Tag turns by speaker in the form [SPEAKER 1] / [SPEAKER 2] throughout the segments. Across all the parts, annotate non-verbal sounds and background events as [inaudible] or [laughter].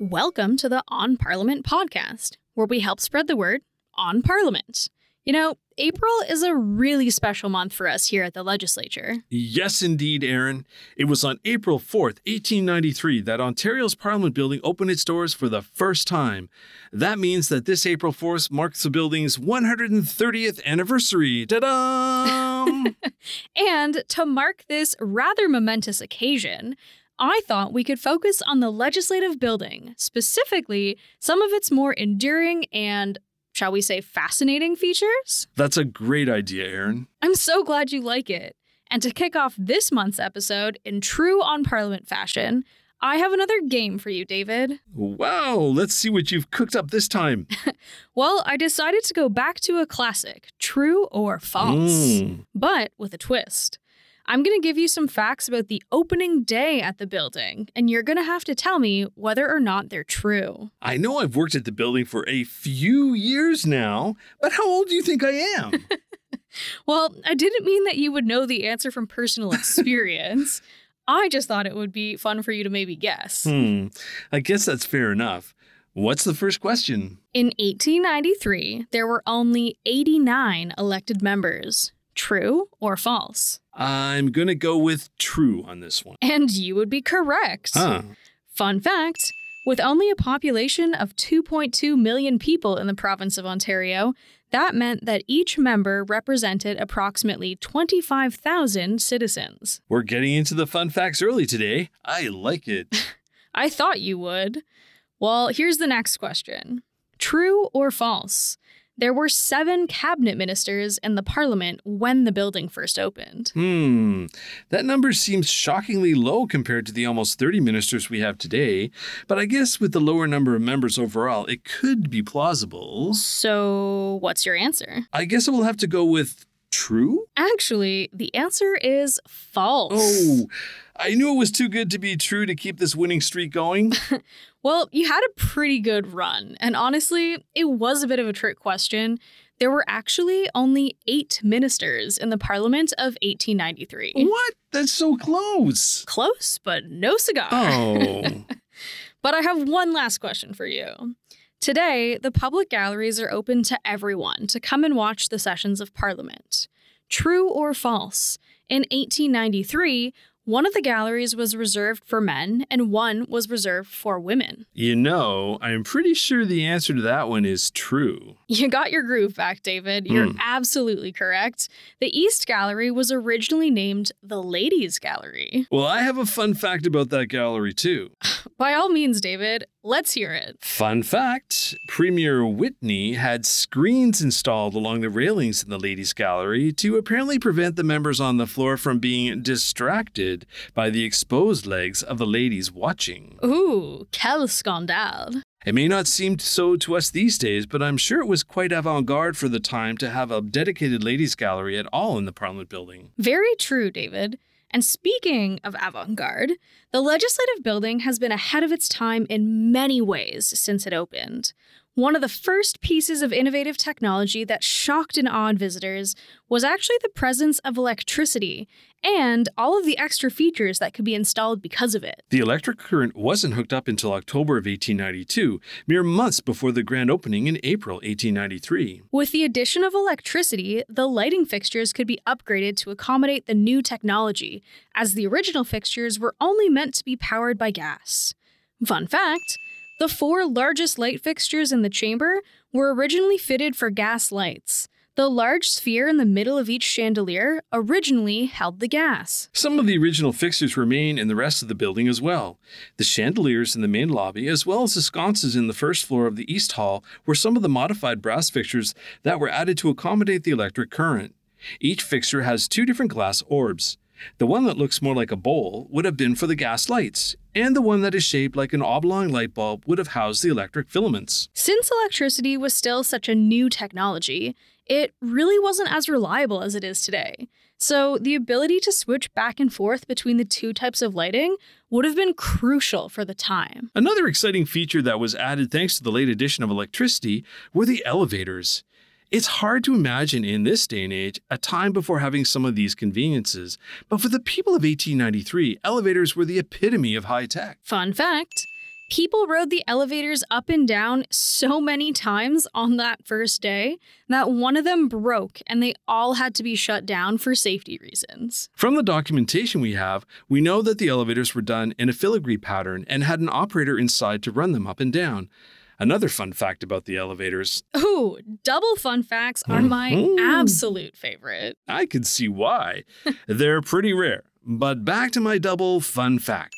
[SPEAKER 1] Welcome to the On Parliament podcast, where we help spread the word on Parliament. You know, April is a really special month for us here at the legislature.
[SPEAKER 2] Yes, indeed, Aaron. It was on April 4th, 1893, that Ontario's Parliament building opened its doors for the first time. That means that this April 4th marks the building's 130th anniversary. Ta da! [laughs]
[SPEAKER 1] And to mark this rather momentous occasion, I thought we could focus on the legislative building, specifically some of its more enduring and, shall we say, fascinating features.
[SPEAKER 2] That's a great idea, Aaron.
[SPEAKER 1] I'm so glad you like it. And to kick off this month's episode in true on Parliament fashion, I have another game for you, David.
[SPEAKER 2] Wow, let's see what you've cooked up this time. [laughs]
[SPEAKER 1] Well, I decided to go back to a classic, true or false,
[SPEAKER 2] Mm.
[SPEAKER 1] but with a twist. I'm going to give you some facts about the opening day at the building, and you're going to have to tell me whether or not they're true.
[SPEAKER 2] I know I've worked at the building for a few years now, but how old do you think I am? [laughs]
[SPEAKER 1] Well, I didn't mean that you would know the answer from personal experience. [laughs] I just thought it would be fun for you to maybe guess.
[SPEAKER 2] hmm, I guess that's fair enough. What's the first question?
[SPEAKER 1] In 1893, there were only 89 elected members. True or false?
[SPEAKER 2] I'm gonna go with true on this one.
[SPEAKER 1] And you would be correct.
[SPEAKER 2] Huh.
[SPEAKER 1] Fun fact with only a population of 2.2 million people in the province of Ontario, that meant that each member represented approximately 25,000 citizens.
[SPEAKER 2] We're getting into the fun facts early today. I like it. [laughs]
[SPEAKER 1] I thought you would. Well, here's the next question True or false? There were seven cabinet ministers in the parliament when the building first opened.
[SPEAKER 2] Hmm. That number seems shockingly low compared to the almost 30 ministers we have today, but I guess with the lower number of members overall, it could be plausible.
[SPEAKER 1] So, what's your answer?
[SPEAKER 2] I guess I will have to go with true?
[SPEAKER 1] Actually, the answer is false.
[SPEAKER 2] Oh, I knew it was too good to be true to keep this winning streak going. [laughs]
[SPEAKER 1] Well, you had a pretty good run, and honestly, it was a bit of a trick question. There were actually only eight ministers in the Parliament of 1893.
[SPEAKER 2] what? That's so close.
[SPEAKER 1] Close, but no cigar.
[SPEAKER 2] Oh. [laughs]
[SPEAKER 1] But I have one last question for you. Today, the public galleries are open to everyone to come and watch the sessions of Parliament. True or false? In 1893, one of the galleries was reserved for men and one was reserved for women.
[SPEAKER 2] you know, I'm pretty sure the answer to that one is true.
[SPEAKER 1] You got your groove back, David. You're
[SPEAKER 2] Hmm.
[SPEAKER 1] absolutely correct. The East Gallery was originally named the Ladies Gallery.
[SPEAKER 2] Well, I have a fun fact about that gallery, too. [laughs]
[SPEAKER 1] By all means, David, let's hear it.
[SPEAKER 2] Fun fact Premier Whitney had screens installed along the railings in the ladies' gallery to apparently prevent the members on the floor from being distracted by the exposed legs of the ladies watching.
[SPEAKER 1] Ooh, quel scandale.
[SPEAKER 2] It may not seem so to us these days, but I'm sure it was quite avant garde for the time to have a dedicated ladies' gallery at all in the Parliament building.
[SPEAKER 1] Very true, David. And speaking of avant garde, the legislative building has been ahead of its time in many ways since it opened. One of the first pieces of innovative technology that shocked and awed visitors was actually the presence of electricity and all of the extra features that could be installed because of it.
[SPEAKER 2] The electric current wasn't hooked up until October of 1892, mere months before the grand opening in April 1893.
[SPEAKER 1] With the addition of electricity, the lighting fixtures could be upgraded to accommodate the new technology, as the original fixtures were only meant to be powered by gas. Fun fact the four largest light fixtures in the chamber were originally fitted for gas lights. The large sphere in the middle of each chandelier originally held the gas.
[SPEAKER 2] Some of the original fixtures remain in the rest of the building as well. The chandeliers in the main lobby, as well as the sconces in the first floor of the East Hall, were some of the modified brass fixtures that were added to accommodate the electric current. Each fixture has two different glass orbs. The one that looks more like a bowl would have been for the gas lights, and the one that is shaped like an oblong light bulb would have housed the electric filaments.
[SPEAKER 1] Since electricity was still such a new technology, it really wasn't as reliable as it is today. So, the ability to switch back and forth between the two types of lighting would have been crucial for the time.
[SPEAKER 2] Another exciting feature that was added thanks to the late addition of electricity were the elevators. It's hard to imagine in this day and age a time before having some of these conveniences, but for the people of 1893, elevators were the epitome of high tech.
[SPEAKER 1] Fun fact People rode the elevators up and down so many times on that first day that one of them broke and they all had to be shut down for safety reasons.
[SPEAKER 2] From the documentation we have, we know that the elevators were done in a filigree pattern and had an operator inside to run them up and down. Another fun fact about the elevators.
[SPEAKER 1] Ooh, double fun facts are my
[SPEAKER 2] Mhm.
[SPEAKER 1] absolute favorite.
[SPEAKER 2] I can see why. [laughs] They're pretty rare. But back to my double fun fact.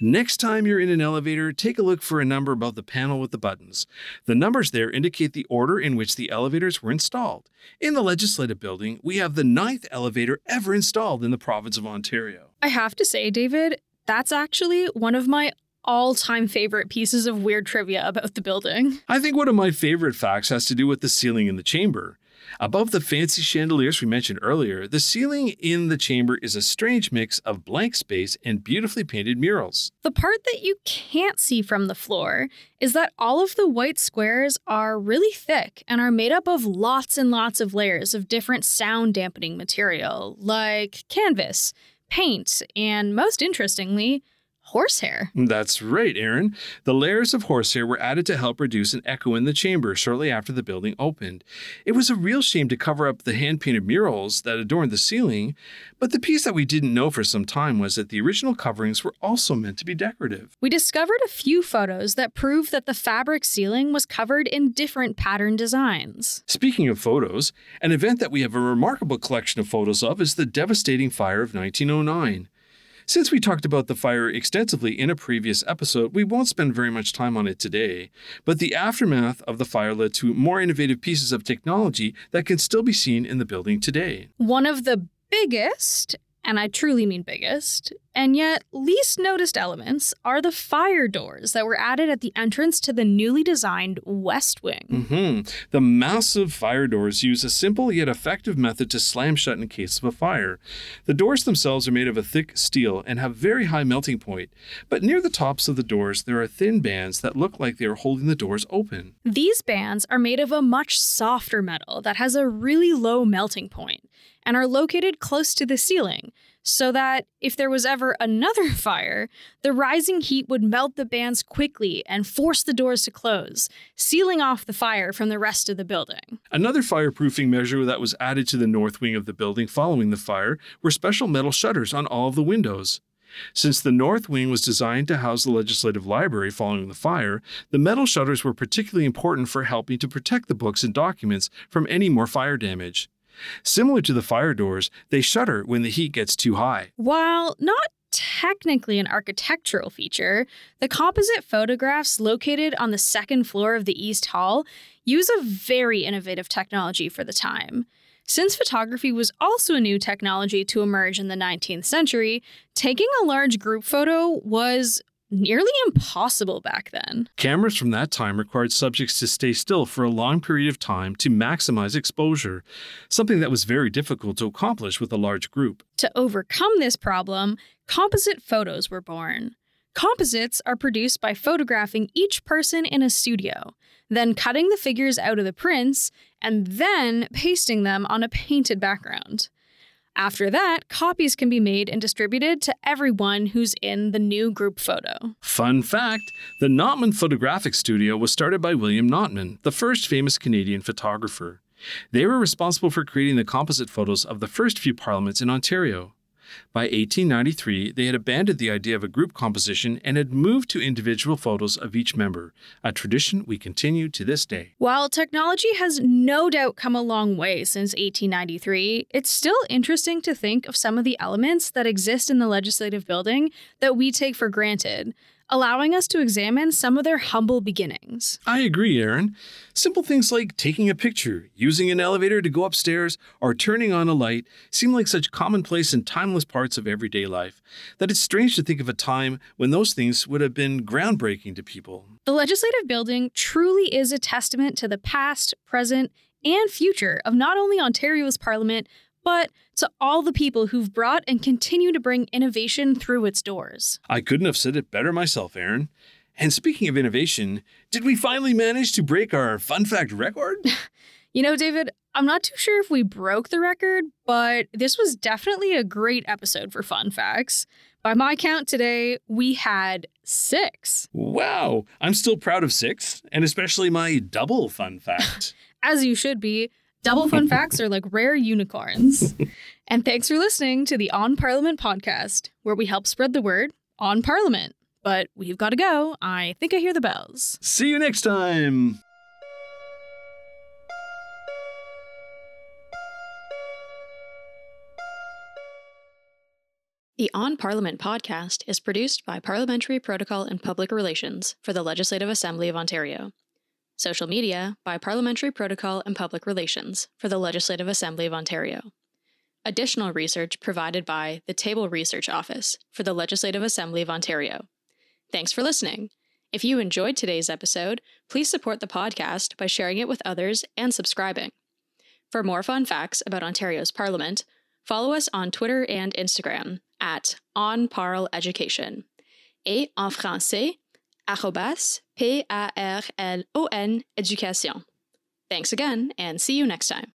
[SPEAKER 2] Next time you're in an elevator, take a look for a number above the panel with the buttons. The numbers there indicate the order in which the elevators were installed. In the Legislative Building, we have the ninth elevator ever installed in the province of Ontario.
[SPEAKER 1] I have to say, David, that's actually one of my all time favorite pieces of weird trivia about the building.
[SPEAKER 2] I think one of my favorite facts has to do with the ceiling in the chamber. Above the fancy chandeliers we mentioned earlier, the ceiling in the chamber is a strange mix of blank space and beautifully painted murals.
[SPEAKER 1] The part that you can't see from the floor is that all of the white squares are really thick and are made up of lots and lots of layers of different sound dampening material, like canvas, paint, and most interestingly, horsehair.
[SPEAKER 2] That's right, Aaron. The layers of horsehair were added to help reduce an echo in the chamber shortly after the building opened. It was a real shame to cover up the hand painted murals that adorned the ceiling, but the piece that we didn't know for some time was that the original coverings were also meant to be decorative.
[SPEAKER 1] We discovered a few photos that prove that the fabric ceiling was covered in different pattern designs.
[SPEAKER 2] Speaking of photos, an event that we have a remarkable collection of photos of is the devastating fire of 1909. Since we talked about the fire extensively in a previous episode, we won't spend very much time on it today. But the aftermath of the fire led to more innovative pieces of technology that can still be seen in the building today.
[SPEAKER 1] One of the biggest, and I truly mean biggest, and yet least noticed elements are the fire doors that were added at the entrance to the newly designed West Wing.
[SPEAKER 2] hmm The massive fire doors use a simple yet effective method to slam shut in case of a fire. The doors themselves are made of a thick steel and have very high melting point, but near the tops of the doors there are thin bands that look like they are holding the doors open.
[SPEAKER 1] These bands are made of a much softer metal that has a really low melting point and are located close to the ceiling, so that if there was ever another [laughs] fire, the rising heat would melt the bands quickly and force the doors to close, sealing off the fire from the rest of the building.
[SPEAKER 2] Another fireproofing measure that was added to the north wing of the building following the fire were special metal shutters on all of the windows. Since the north wing was designed to house the legislative library following the fire, the metal shutters were particularly important for helping to protect the books and documents from any more fire damage. Similar to the fire doors, they shutter when the heat gets too high.
[SPEAKER 1] While not technically an architectural feature, the composite photographs located on the second floor of the East Hall use a very innovative technology for the time. Since photography was also a new technology to emerge in the 19th century, taking a large group photo was nearly impossible back then.
[SPEAKER 2] Cameras from that time required subjects to stay still for a long period of time to maximize exposure, something that was very difficult to accomplish with a large group.
[SPEAKER 1] To overcome this problem, composite photos were born. Composites are produced by photographing each person in a studio, then cutting the figures out of the prints, and then pasting them on a painted background. After that, copies can be made and distributed to everyone who's in the new group photo.
[SPEAKER 2] Fun fact the Notman Photographic Studio was started by William Notman, the first famous Canadian photographer. They were responsible for creating the composite photos of the first few parliaments in Ontario. By 1893, they had abandoned the idea of a group composition and had moved to individual photos of each member, a tradition we continue to this day.
[SPEAKER 1] While technology has no doubt come a long way since 1893, it's still interesting to think of some of the elements that exist in the legislative building that we take for granted, allowing us to examine some of their humble beginnings.
[SPEAKER 2] I agree, Aaron. Simple things like taking a picture, using an elevator to go upstairs, or turning on a light seem like such commonplace and timeless parts of everyday life that it's strange to think of a time when those things would have been groundbreaking to people.
[SPEAKER 1] The legislative building truly is a testament to the past, present, and future of not only Ontario's parliament, but to all the people who've brought and continue to bring innovation through its doors.
[SPEAKER 2] I couldn't have said it better myself, Aaron. And speaking of innovation, did we finally manage to break our fun fact record? [laughs]
[SPEAKER 1] You know, David, I'm not too sure if we broke the record, but this was definitely a great episode for fun facts. By my count today, we had six.
[SPEAKER 2] Wow, I'm still proud of six, and especially my double fun fact. [laughs]
[SPEAKER 1] As you should be. Double fun [laughs] facts are like rare unicorns. and thanks for listening to the On Parliament podcast, where we help spread the word on Parliament. But we've got to go. I think I hear the bells.
[SPEAKER 2] See you next time.
[SPEAKER 1] The On Parliament podcast is produced by Parliamentary Protocol and Public Relations for the Legislative Assembly of Ontario. Social media by Parliamentary Protocol and Public Relations for the Legislative Assembly of Ontario. Additional research provided by the Table Research Office for the Legislative Assembly of Ontario. Thanks for listening. If you enjoyed today's episode, please support the podcast by sharing it with others and subscribing. For more fun facts about Ontario's Parliament, follow us on Twitter and Instagram at onparleducation et en français arrobas P-A-R-L-O-N éducation. Thanks again and see you next time.